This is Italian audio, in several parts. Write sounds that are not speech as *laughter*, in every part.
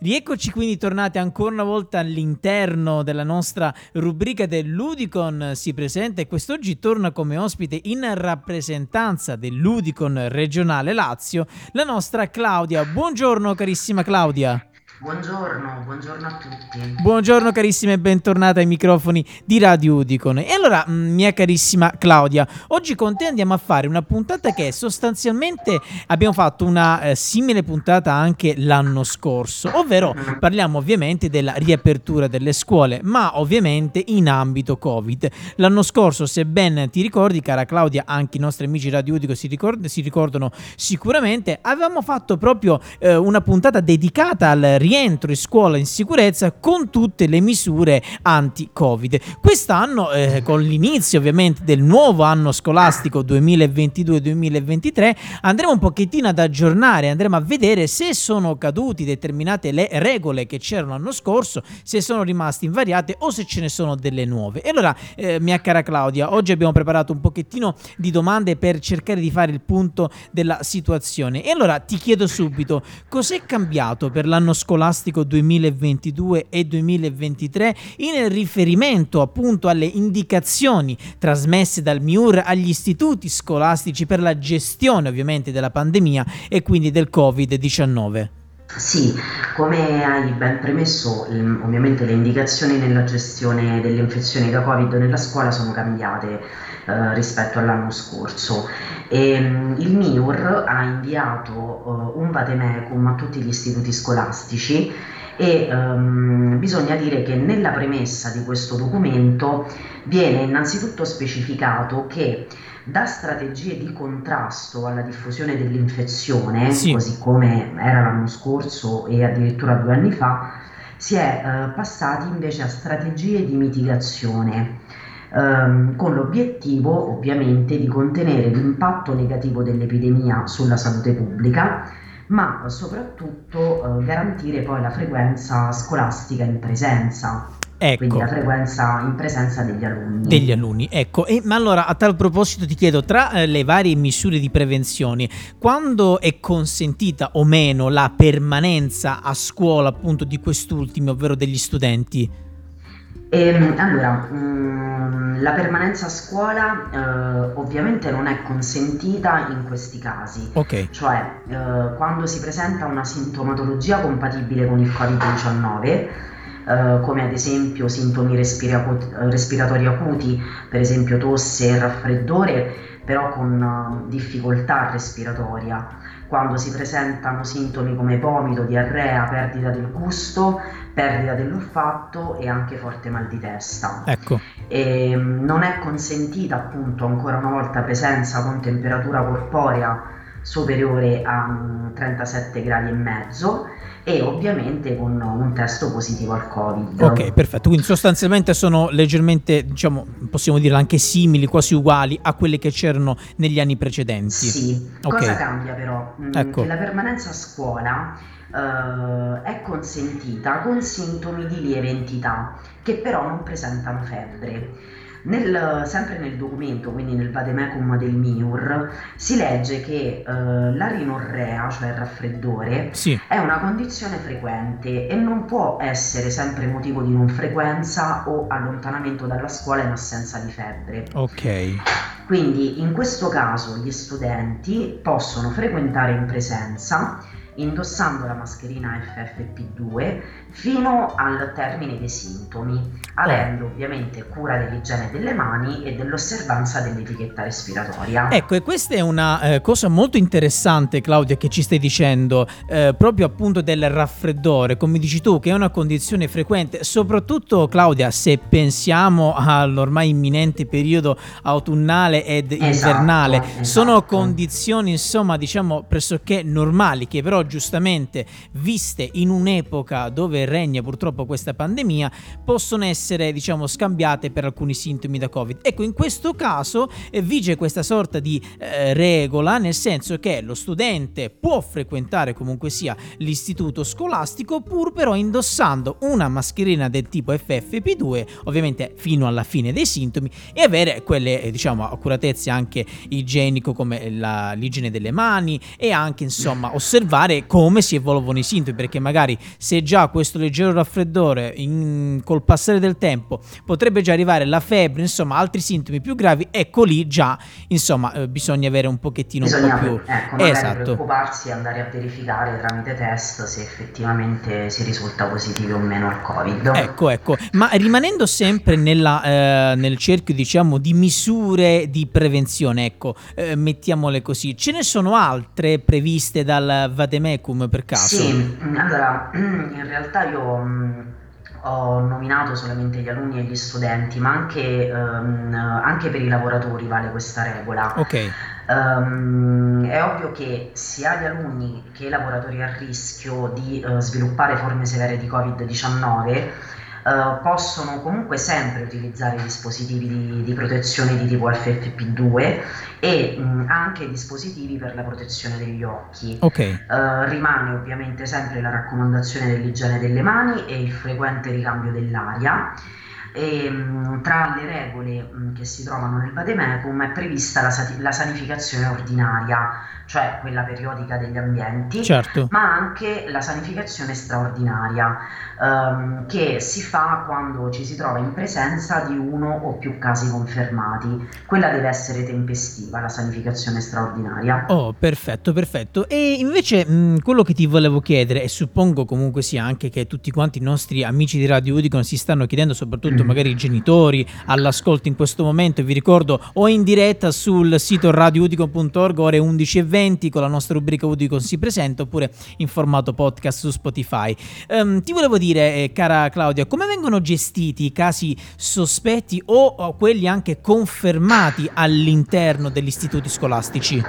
Rieccoci quindi tornati ancora una volta all'interno della nostra rubrica del Ludicon si presenta e quest'oggi torna come ospite in rappresentanza del Ludicon regionale Lazio la nostra Claudia. Buongiorno carissima Claudia. Buongiorno, buongiorno a tutti. Buongiorno carissima e bentornata ai microfoni di Radio Udicon. E allora, mm, mia carissima Claudia, oggi con te andiamo a fare una puntata che sostanzialmente abbiamo fatto una eh, simile puntata anche l'anno scorso, ovvero mm-hmm. parliamo ovviamente della riapertura delle scuole, ma ovviamente in ambito Covid. L'anno scorso, se ben ti ricordi, cara Claudia, anche i nostri amici Radio Udico si, ricord- si ricordano sicuramente, avevamo fatto proprio eh, una puntata dedicata al rientro rientro in scuola in sicurezza con tutte le misure anti-Covid. Quest'anno, eh, con l'inizio ovviamente del nuovo anno scolastico 2022-2023, andremo un pochettino ad aggiornare, andremo a vedere se sono caduti determinate le regole che c'erano l'anno scorso, se sono rimaste invariate o se ce ne sono delle nuove. E allora, eh, mia cara Claudia, oggi abbiamo preparato un pochettino di domande per cercare di fare il punto della situazione. E allora ti chiedo subito, cos'è cambiato per l'anno scolastico? Scolastico 2022 e 2023 in riferimento appunto alle indicazioni trasmesse dal MIUR agli istituti scolastici per la gestione ovviamente della pandemia e quindi del Covid-19. Sì, come hai ben premesso, ovviamente le indicazioni nella gestione delle infezioni da Covid nella scuola sono cambiate eh, rispetto all'anno scorso. E, il MIUR ha inviato uh, un vademecum a tutti gli istituti scolastici e um, bisogna dire che nella premessa di questo documento viene innanzitutto specificato che da strategie di contrasto alla diffusione dell'infezione, sì. così come era l'anno scorso e addirittura due anni fa, si è eh, passati invece a strategie di mitigazione, ehm, con l'obiettivo ovviamente di contenere l'impatto negativo dell'epidemia sulla salute pubblica, ma soprattutto eh, garantire poi la frequenza scolastica in presenza. Ecco. Quindi la frequenza in presenza degli alunni. Degli alunni, ecco. E, ma allora a tal proposito ti chiedo, tra eh, le varie misure di prevenzione, quando è consentita o meno la permanenza a scuola appunto di quest'ultimi, ovvero degli studenti? Ehm, allora, mh, mm, la permanenza a scuola eh, ovviamente non è consentita in questi casi, Ok. cioè eh, quando si presenta una sintomatologia compatibile con il Covid-19 eh, come ad esempio sintomi respira- respiratori acuti, per esempio tosse e raffreddore, però con uh, difficoltà respiratoria. Quando si presentano sintomi come vomito, diarrea, perdita del gusto, perdita dell'olfatto e anche forte mal di testa. Ecco. E, mm, non è consentita appunto ancora una volta presenza con temperatura corporea superiore a 37 mm, gradi e mezzo e ovviamente con un testo positivo al Covid. Ok, perfetto. Quindi sostanzialmente sono leggermente, diciamo, possiamo dire anche simili, quasi uguali a quelle che c'erano negli anni precedenti. Sì. Okay. Cosa cambia però? Mm, ecco. Che la permanenza a scuola uh, è consentita con sintomi di lieve entità che però non presentano febbre. Nel, sempre nel documento, quindi nel vademecum del MIUR, si legge che eh, la rinorrea, cioè il raffreddore, sì. è una condizione frequente e non può essere sempre motivo di non frequenza o allontanamento dalla scuola in assenza di febbre. Ok. Quindi in questo caso gli studenti possono frequentare in presenza indossando la mascherina FFP2 fino al termine dei sintomi, avendo ovviamente cura dell'igiene delle mani e dell'osservanza dell'etichetta respiratoria. Ecco, e questa è una eh, cosa molto interessante, Claudia, che ci stai dicendo, eh, proprio appunto del raffreddore, come dici tu, che è una condizione frequente, soprattutto, Claudia, se pensiamo all'ormai imminente periodo autunnale ed esatto, invernale, esatto. sono condizioni, insomma, diciamo pressoché normali, che però giustamente viste in un'epoca dove regna purtroppo questa pandemia possono essere diciamo scambiate per alcuni sintomi da covid. Ecco in questo caso eh, vige questa sorta di eh, regola nel senso che lo studente può frequentare comunque sia l'istituto scolastico pur però indossando una mascherina del tipo FFP2 ovviamente fino alla fine dei sintomi e avere quelle eh, diciamo accuratezze anche igienico come la, l'igiene delle mani e anche insomma osservare come si evolvono i sintomi, perché magari se già questo leggero raffreddore in, col passare del tempo potrebbe già arrivare la febbre, insomma altri sintomi più gravi, ecco lì già insomma eh, bisogna avere un pochettino Bisogna un po' più... ecco, esatto. preoccuparsi e andare a verificare tramite test se effettivamente si risulta positivi o meno al Covid. Ecco, ecco, ma rimanendo sempre nella, eh, nel cerchio diciamo di misure di prevenzione, ecco, eh, mettiamole così, ce ne sono altre previste dal Vademecum per caso? Sì, allora in realtà io... Mh, ho nominato solamente gli alunni e gli studenti, ma anche, um, anche per i lavoratori vale questa regola. Ok. Um, è ovvio che sia gli alunni che i lavoratori a rischio di uh, sviluppare forme severe di Covid-19 Uh, possono comunque sempre utilizzare dispositivi di, di protezione di tipo FFP2 e mh, anche dispositivi per la protezione degli occhi. Okay. Uh, rimane ovviamente sempre la raccomandazione dell'igiene delle mani e il frequente ricambio dell'aria. E, mh, tra le regole mh, che si trovano nel Vademecum è prevista la, sati- la sanificazione ordinaria, cioè quella periodica degli ambienti, certo. ma anche la sanificazione straordinaria, ehm, che si fa quando ci si trova in presenza di uno o più casi confermati. Quella deve essere tempestiva, la sanificazione straordinaria. Oh, perfetto, perfetto. E invece mh, quello che ti volevo chiedere, e suppongo comunque sia anche che tutti quanti i nostri amici di Radio Udicon si stanno chiedendo, soprattutto mm. magari i genitori all'ascolto in questo momento, vi ricordo, o in diretta sul sito radioudicon.org ore 11.20 2020 con la nostra rubrica Udicon si presenta oppure in formato podcast su Spotify. Um, ti volevo dire, eh, cara Claudia, come vengono gestiti i casi sospetti o, quelli anche confermati all'interno degli istituti scolastici?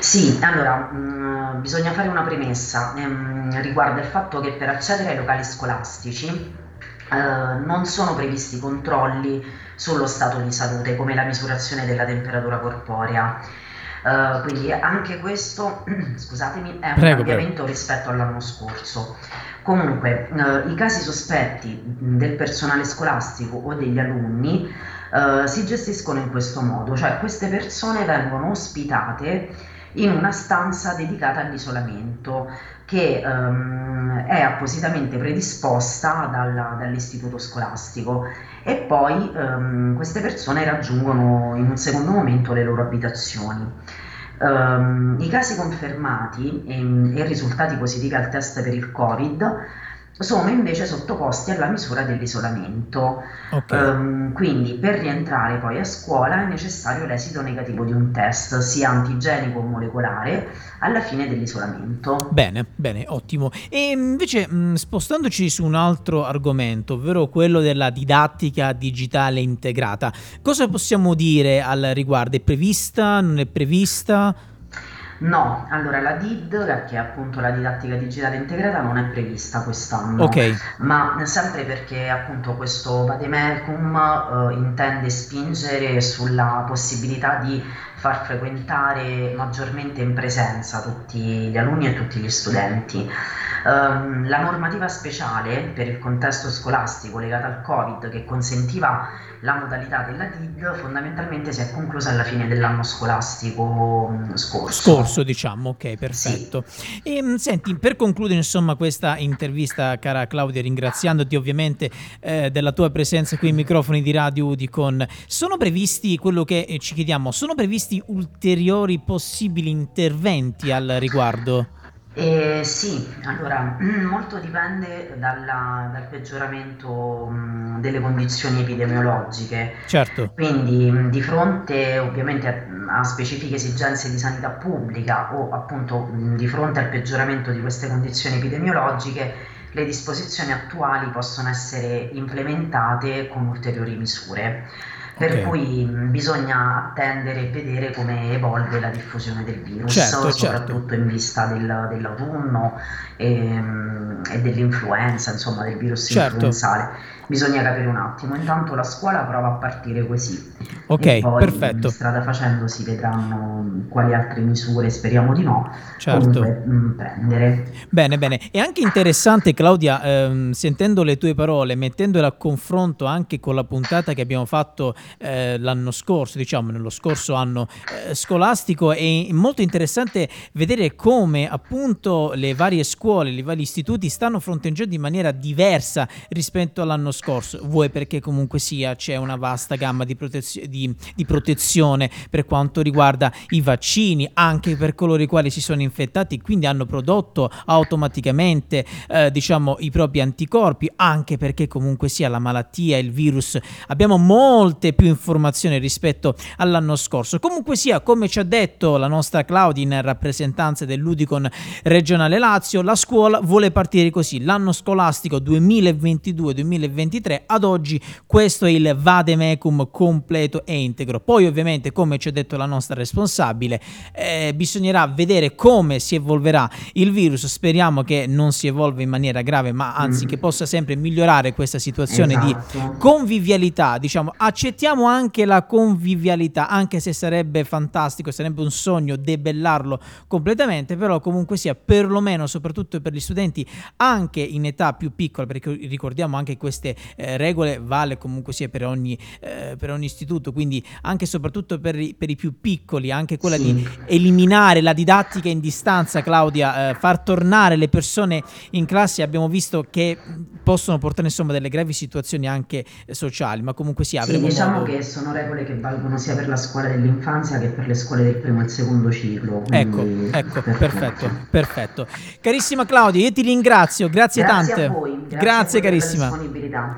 Sì, allora mh, bisogna fare una premessa ehm, riguardo il fatto che per accedere ai locali scolastici eh, non sono previsti controlli sullo stato di salute come la misurazione della temperatura corporea Uh, quindi anche questo, *clears throat* scusatemi, è un prego, cambiamento prego. rispetto all'anno scorso. Comunque, uh, i casi sospetti del personale scolastico o degli alunni uh, si gestiscono in questo modo, cioè queste persone vengono ospitate in una stanza dedicata all'isolamento che um, è appositamente predisposta dalla, dall'istituto scolastico e poi um, queste persone raggiungono in un secondo momento le loro abitazioni. Um, I casi confermati e, e risultati positivi al test per il Covid sono invece sottoposti alla misura dell'isolamento. Okay. Um, quindi per rientrare poi a scuola è necessario l'esito negativo di un test, sia antigenico o molecolare, alla fine dell'isolamento. Bene, bene, ottimo. E invece mh, spostandoci su un altro argomento, ovvero quello della didattica digitale integrata, cosa possiamo dire al riguardo? È prevista? Non è prevista? No, allora la DID, che è appunto la didattica digitale integrata, non è prevista quest'anno, okay. ma sempre perché appunto questo Vademecum eh, intende spingere sulla possibilità di far frequentare maggiormente in presenza tutti gli alunni e tutti gli studenti. Um, la normativa speciale per il contesto scolastico legata al Covid che consentiva la modalità della DID fondamentalmente si è conclusa alla fine dell'anno scolastico mm, scorso. Scorso, diciamo, ok, perfetto. Sì. E, mm, senti, per concludere insomma questa intervista, cara Claudia, ringraziandoti ovviamente eh, della tua presenza qui ai microfoni di Radio Udicon, sono previsti quello che eh, ci chiediamo, sono previsti ulteriori possibili interventi al riguardo? Eh, sì, allora molto dipende dalla, dal peggioramento mh, delle condizioni epidemiologiche. Certo. Quindi mh, di fronte ovviamente a, a, specifiche esigenze di sanità pubblica o appunto mh, di fronte al peggioramento di queste condizioni epidemiologiche, le disposizioni attuali possono essere implementate con ulteriori misure per okay. cui bisogna attendere e vedere come evolve la diffusione del virus, certo, certo. soprattutto certo. in vista del, dell'autunno e, e dell'influenza, insomma del virus certo. influenzale bisogna capire un attimo. Intanto la scuola prova a partire così. Ok, poi perfetto. strada facendo si vedranno quali altre misure, speriamo di no, certo. comunque mh, mm, prendere. Bene, bene. È anche interessante, Claudia, ehm, sentendo le tue parole, mettendole a confronto anche con la puntata che abbiamo fatto eh, l'anno scorso, diciamo nello scorso anno eh, scolastico, è molto interessante vedere come appunto le varie scuole, i vari istituti stanno fronteggiando in maniera diversa rispetto all'anno scorso, vuoi perché comunque sia c'è una vasta gamma di, protezio- di, di, protezione per quanto riguarda i vaccini, anche per coloro i quali si sono infettati, quindi hanno prodotto automaticamente eh, diciamo i propri anticorpi, anche perché comunque sia la malattia, il virus, abbiamo molte più informazioni rispetto all'anno scorso. Comunque sia, come ci ha detto la nostra Claudia in rappresentanza dell'Udicon regionale Lazio, la scuola vuole partire così, l'anno scolastico 2022-2023 2023. Ad oggi questo è il vademecum completo e integro. Poi ovviamente, come ci ha detto la nostra responsabile, eh, bisognerà vedere come si evolverà il virus. Speriamo che non si evolva in maniera grave, ma anzi mm. che possa sempre migliorare questa situazione esatto. di convivialità. Diciamo, accettiamo anche la convivialità, anche se sarebbe fantastico, sarebbe un sogno debellarlo completamente, però comunque sia perlomeno, soprattutto per gli studenti anche in età più piccola, perché ricordiamo anche queste eh, regole vale comunque sia per ogni, eh, per ogni istituto, quindi anche e soprattutto per i, per i, più piccoli, anche quella sì. di eliminare la didattica in distanza, Claudia, eh, far tornare le persone in classe, abbiamo visto che possono portare insomma delle gravi situazioni anche sociali, ma comunque sia sì, diciamo modo... che sono regole che valgono sia per la scuola dell'infanzia che per le scuole del primo e il secondo ciclo. Ecco, ecco, perfetto, perfetto, perfetto. Carissima Claudia, io ti ringrazio, grazie, grazie tante. A voi, grazie, grazie a voi carissima.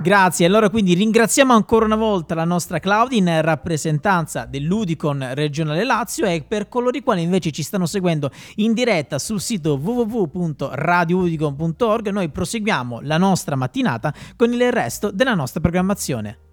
Grazie, allora quindi ringraziamo ancora una volta la nostra Claudia in rappresentanza dell'Udicon regionale Lazio e per coloro i quali invece ci stanno seguendo in diretta sul sito www.radioudicon.org noi proseguiamo la nostra mattinata con il resto della nostra programmazione.